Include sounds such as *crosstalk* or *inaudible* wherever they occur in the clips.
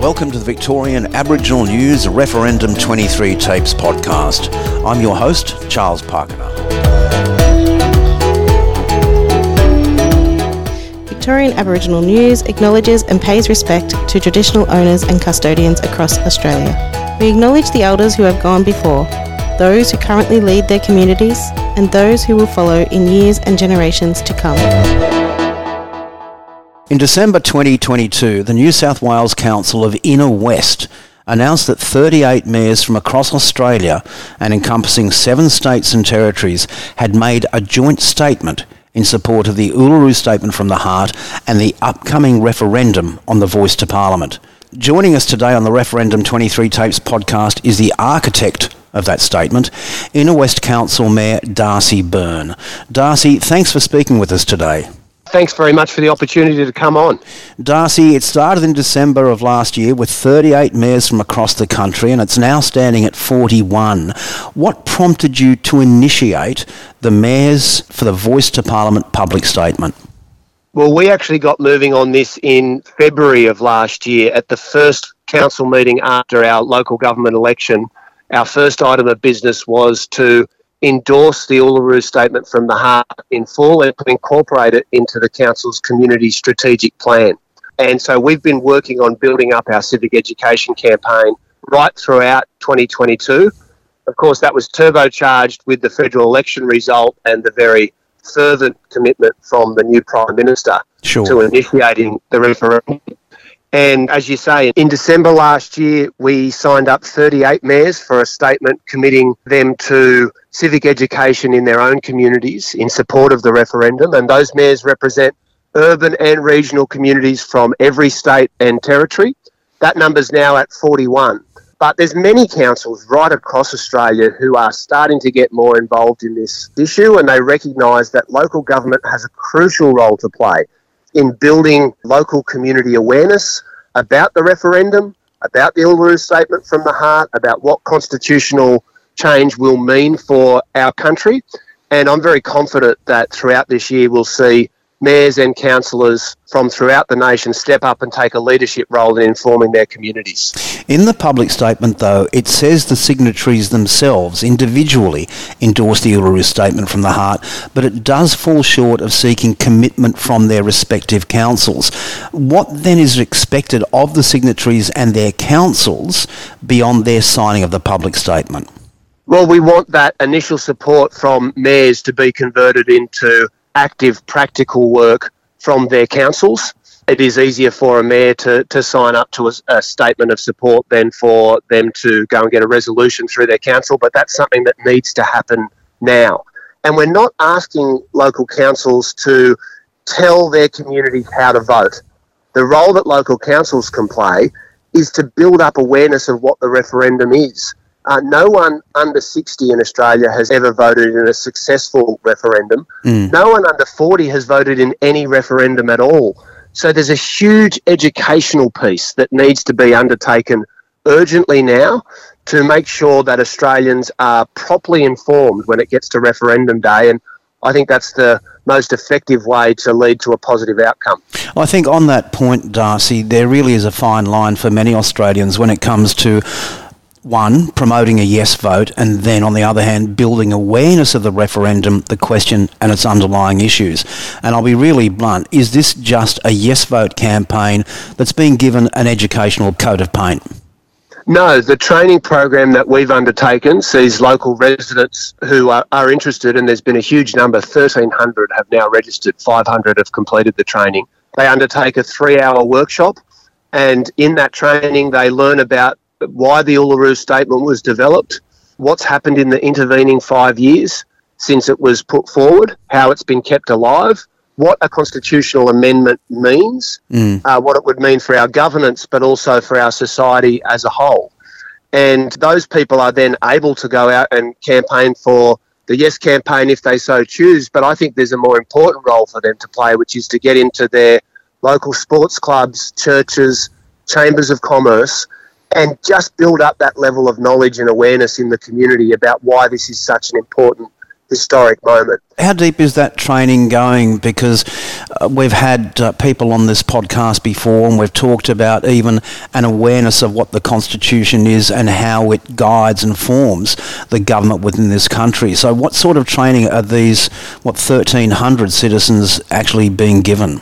Welcome to the Victorian Aboriginal News Referendum 23 Tapes podcast. I'm your host, Charles Parker. Victorian Aboriginal News acknowledges and pays respect to traditional owners and custodians across Australia. We acknowledge the elders who have gone before, those who currently lead their communities, and those who will follow in years and generations to come. In December 2022, the New South Wales Council of Inner West announced that 38 mayors from across Australia and encompassing seven states and territories had made a joint statement in support of the Uluru Statement from the Heart and the upcoming referendum on the voice to Parliament. Joining us today on the Referendum 23 Tapes podcast is the architect of that statement, Inner West Council Mayor Darcy Byrne. Darcy, thanks for speaking with us today. Thanks very much for the opportunity to come on. Darcy, it started in December of last year with 38 mayors from across the country and it's now standing at 41. What prompted you to initiate the Mayors for the Voice to Parliament public statement? Well, we actually got moving on this in February of last year at the first council meeting after our local government election. Our first item of business was to endorse the Uluru Statement from the Heart in full and to incorporate it into the Council's community strategic plan. And so we've been working on building up our civic education campaign right throughout 2022. Of course, that was turbocharged with the federal election result and the very fervent commitment from the new Prime Minister sure. to initiating the referendum. And as you say, in December last year, we signed up 38 mayors for a statement committing them to civic education in their own communities in support of the referendum. And those mayors represent urban and regional communities from every state and territory. That number's now at 41. But there's many councils right across Australia who are starting to get more involved in this issue and they recognise that local government has a crucial role to play in building local community awareness about the referendum, about the Uluru Statement from the Heart, about what constitutional change will mean for our country. And I'm very confident that throughout this year we'll see mayors and councillors from throughout the nation step up and take a leadership role in informing their communities. In the public statement, though, it says the signatories themselves individually endorse the Uluru Statement from the Heart, but it does fall short of seeking commitment from their respective councils. What then is expected of the signatories and their councils beyond their signing of the public statement? Well, we want that initial support from mayors to be converted into active, practical work from their councils. It is easier for a mayor to, to sign up to a, a, statement of support than for them to go and get a resolution through their council, but that's something that needs to happen now. And we're not asking local councils to tell their communities how to vote. The role that local councils can play is to build up awareness of what the referendum is. Uh, no one under 60 in Australia has ever voted in a successful referendum. Mm. No one under 40 has voted in any referendum at all. So there's a huge educational piece that needs to be undertaken urgently now to make sure that Australians are properly informed when it gets to referendum day. And I think that's the most effective way to lead to a positive outcome. I think on that point, Darcy, there really is a fine line for many Australians when it comes to one, promoting a yes vote, and then on the other hand, building awareness of the referendum, the question, and its underlying issues. And I'll be really blunt is this just a yes vote campaign that's being given an educational coat of paint? No, the training program that we've undertaken sees local residents who are, are interested, and there's been a huge number 1,300 have now registered, 500 have completed the training. They undertake a three hour workshop, and in that training, they learn about why the Uluru Statement was developed, what's happened in the intervening five years since it was put forward, how it's been kept alive, what a constitutional amendment means, mm. uh, what it would mean for our governance, but also for our society as a whole. And those people are then able to go out and campaign for the Yes campaign if they so choose. But I think there's a more important role for them to play, which is to get into their local sports clubs, churches, chambers of commerce, and just build up that level of knowledge and awareness in the community about why this is such an important historic moment. How deep is that training going? Because uh, we've had uh, people on this podcast before and we've talked about even an awareness of what the Constitution is and how it guides and forms the government within this country. So, what sort of training are these, what, 1,300 citizens actually being given?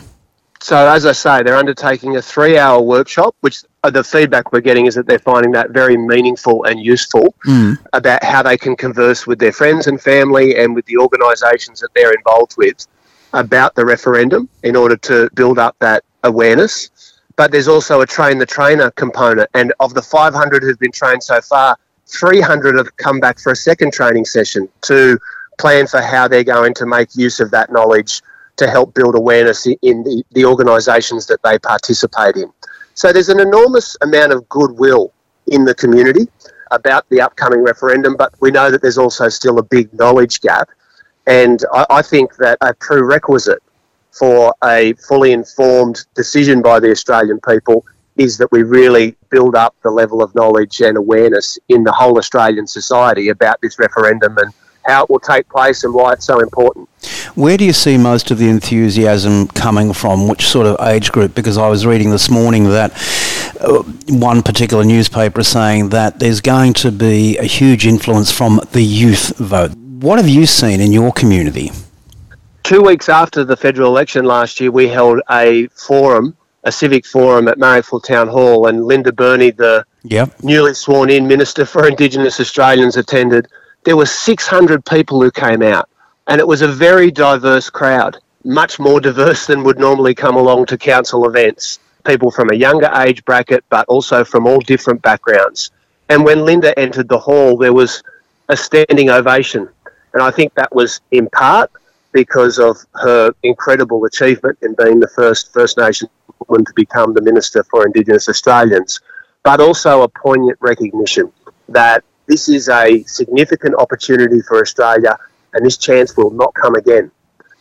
So, as I say, they're undertaking a three hour workshop, which uh, the feedback we're getting is that they're finding that very meaningful and useful mm. about how they can converse with their friends and family and with the organisations that they're involved with about the referendum in order to build up that awareness. But there's also a train the trainer component, and of the 500 who've been trained so far, 300 have come back for a second training session to plan for how they're going to make use of that knowledge to help build awareness in the, the organisations that they participate in. So there's an enormous amount of goodwill in the community about the upcoming referendum, but we know that there's also still a big knowledge gap. And I, I think that a prerequisite for a fully informed decision by the Australian people is that we really build up the level of knowledge and awareness in the whole Australian society about this referendum and how it will take place and why it's so important. Where do you see most of the enthusiasm coming from? Which sort of age group? Because I was reading this morning that uh, one particular newspaper is saying that there's going to be a huge influence from the youth vote. What have you seen in your community? Two weeks after the federal election last year, we held a forum, a civic forum at Marrickville Town Hall, and Linda Burney, the yep. newly sworn in Minister for Indigenous Australians, attended there were 600 people who came out, and it was a very diverse crowd, much more diverse than would normally come along to council events. People from a younger age bracket, but also from all different backgrounds. And when Linda entered the hall, there was a standing ovation. And I think that was in part because of her incredible achievement in being the first First Nation woman to become the Minister for Indigenous Australians, but also a poignant recognition that this is a significant opportunity for Australia, and this chance will not come again.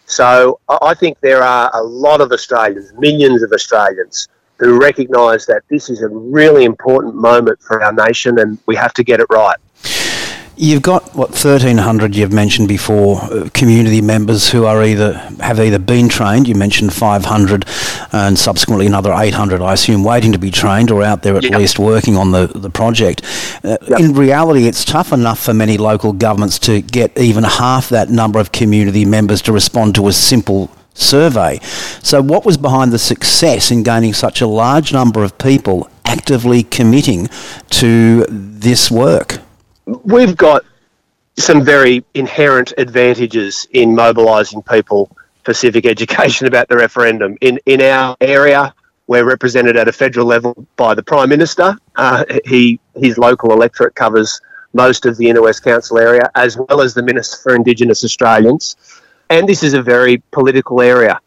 So I think there are a lot of Australians, millions of Australians, who recognise that this is a really important moment for our nation and we have to get it right. You've got what 1,300 you've mentioned before uh, community members who are either have either been trained. You mentioned 500, and subsequently another 800, I assume, waiting to be trained or out there at yep. least working on the the project. Uh, yep. In reality, it's tough enough for many local governments to get even half that number of community members to respond to a simple survey. So, what was behind the success in gaining such a large number of people actively committing to this work? We've got some very inherent advantages in mobilising people for civic *laughs* education about the referendum. In in our area, we're represented at a federal level by the Prime Minister. Uh, he his local electorate covers most of the Inner West Council area, as well as the Minister for Indigenous Australians. And this is a very political area.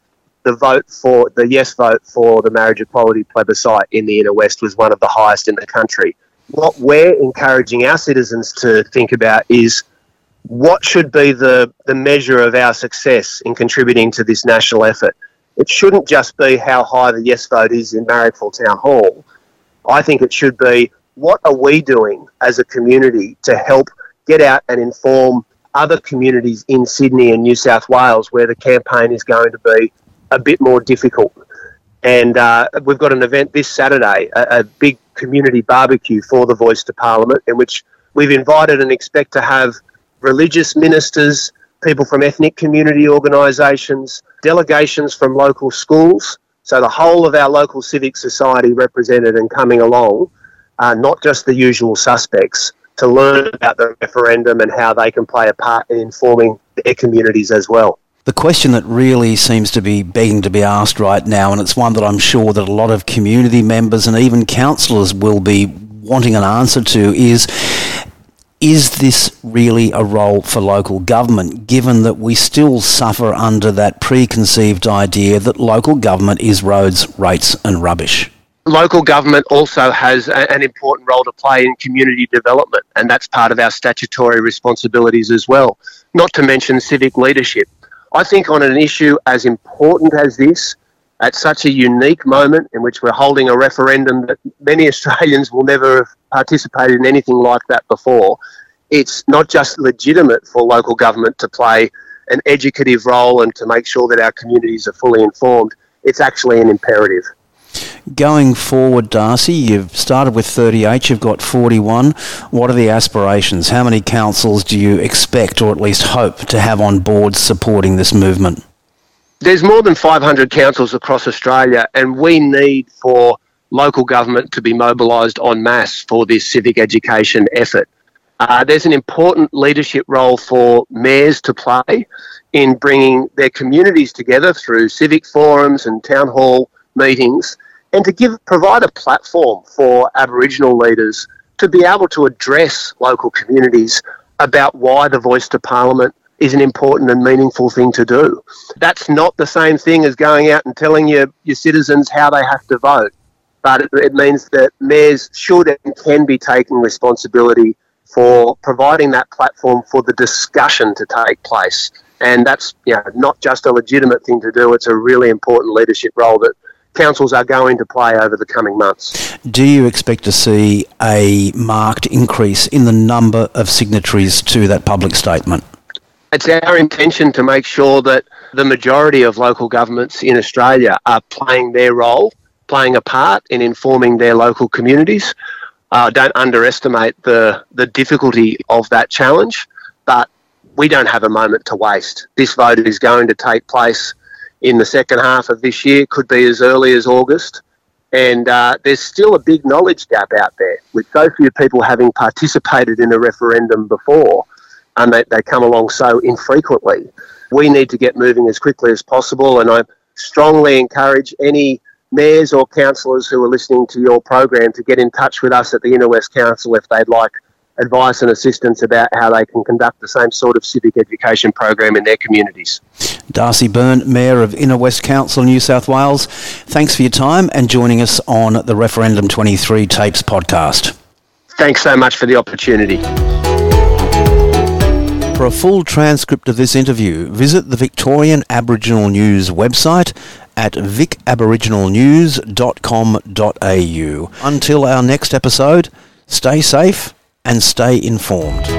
The vote for the yes vote for the marriage equality plebiscite in the Inner West was one of the highest in the country what we're encouraging our citizens to think about is what should be the, the measure of our success in contributing to this national effort. It shouldn't just be how high the yes vote is in Marrickville Town Hall. I think it should be what are we doing as a community to help get out and inform other communities in Sydney and New South Wales where the campaign is going to be a bit more difficult. And uh, we've got an event this Saturday, a, a, big community barbecue for the Voice to Parliament, in which we've invited and expect to have religious ministers, people from ethnic community organisations, delegations from local schools. So the whole of our local civic society represented and coming along, uh, not just the usual suspects, to learn about the referendum and how they can play a part in informing their communities as well the question that really seems to be begging to be asked right now, and it's one that I'm sure that a lot of community members and even councillors will be wanting an answer to, is is this really a role for local government, given that we still suffer under that preconceived idea that local government is roads, rates, and rubbish? Local government also has a, an important role to play in community development, and that's part of our statutory responsibilities as well. Not to mention civic leadership. I think on an issue as important as this, at such a unique moment in which we're holding a referendum that many *laughs* Australians will never have participated in anything like that before, it's not just legitimate for local government to play an educative role and to make sure that our communities are fully informed, it's actually an imperative. Going forward, Darcy, you've started with 38, you've got 41. What are the aspirations? How many councils do you expect or at least hope to have on board supporting this movement? There's more than 500 councils across Australia, and we need for local government to be mobilised en masse for this civic education effort. Uh, there's an important leadership role for mayors to play in bringing their communities together through civic forums and town hall meetings and to give provide a platform for Aboriginal leaders to be able to address local communities about why the voice to Parliament is an important and meaningful thing to do. That's not the same thing as going out and telling your, your citizens how they have to vote, but it, it means that mayors should and can be taking responsibility for providing that platform for the discussion to take place. And that's you know, not just a legitimate thing to do, it's a really important leadership role that councils are going to play over the coming months. Do you expect to see a marked increase in the number of signatories to that public statement? It's our intention to make sure that the majority of local governments in Australia are playing their role, playing a part in informing their local communities. Uh, don't underestimate the, the difficulty of that challenge, but we don't have a moment to waste. This vote is going to take place in the second half of this year, could be as early as August. And uh, there's still a big knowledge gap out there with so few people having participated in a referendum before and they, they come along so infrequently. We need to get moving as quickly as possible. And I strongly encourage any mayors or councillors who are listening to your program to get in touch with us at the Inner West Council if they'd like advice and assistance about how they can conduct the same sort of civic education program in their communities. Darcy Byrne, Mayor of Inner West Council, New South Wales, thanks for your time and joining us on the Referendum 23 Tapes podcast. Thanks so much for the opportunity. For a full transcript of this interview, visit the Victorian Aboriginal News website at vicaboriginalnews.com.au. Until our next episode, stay safe and stay informed.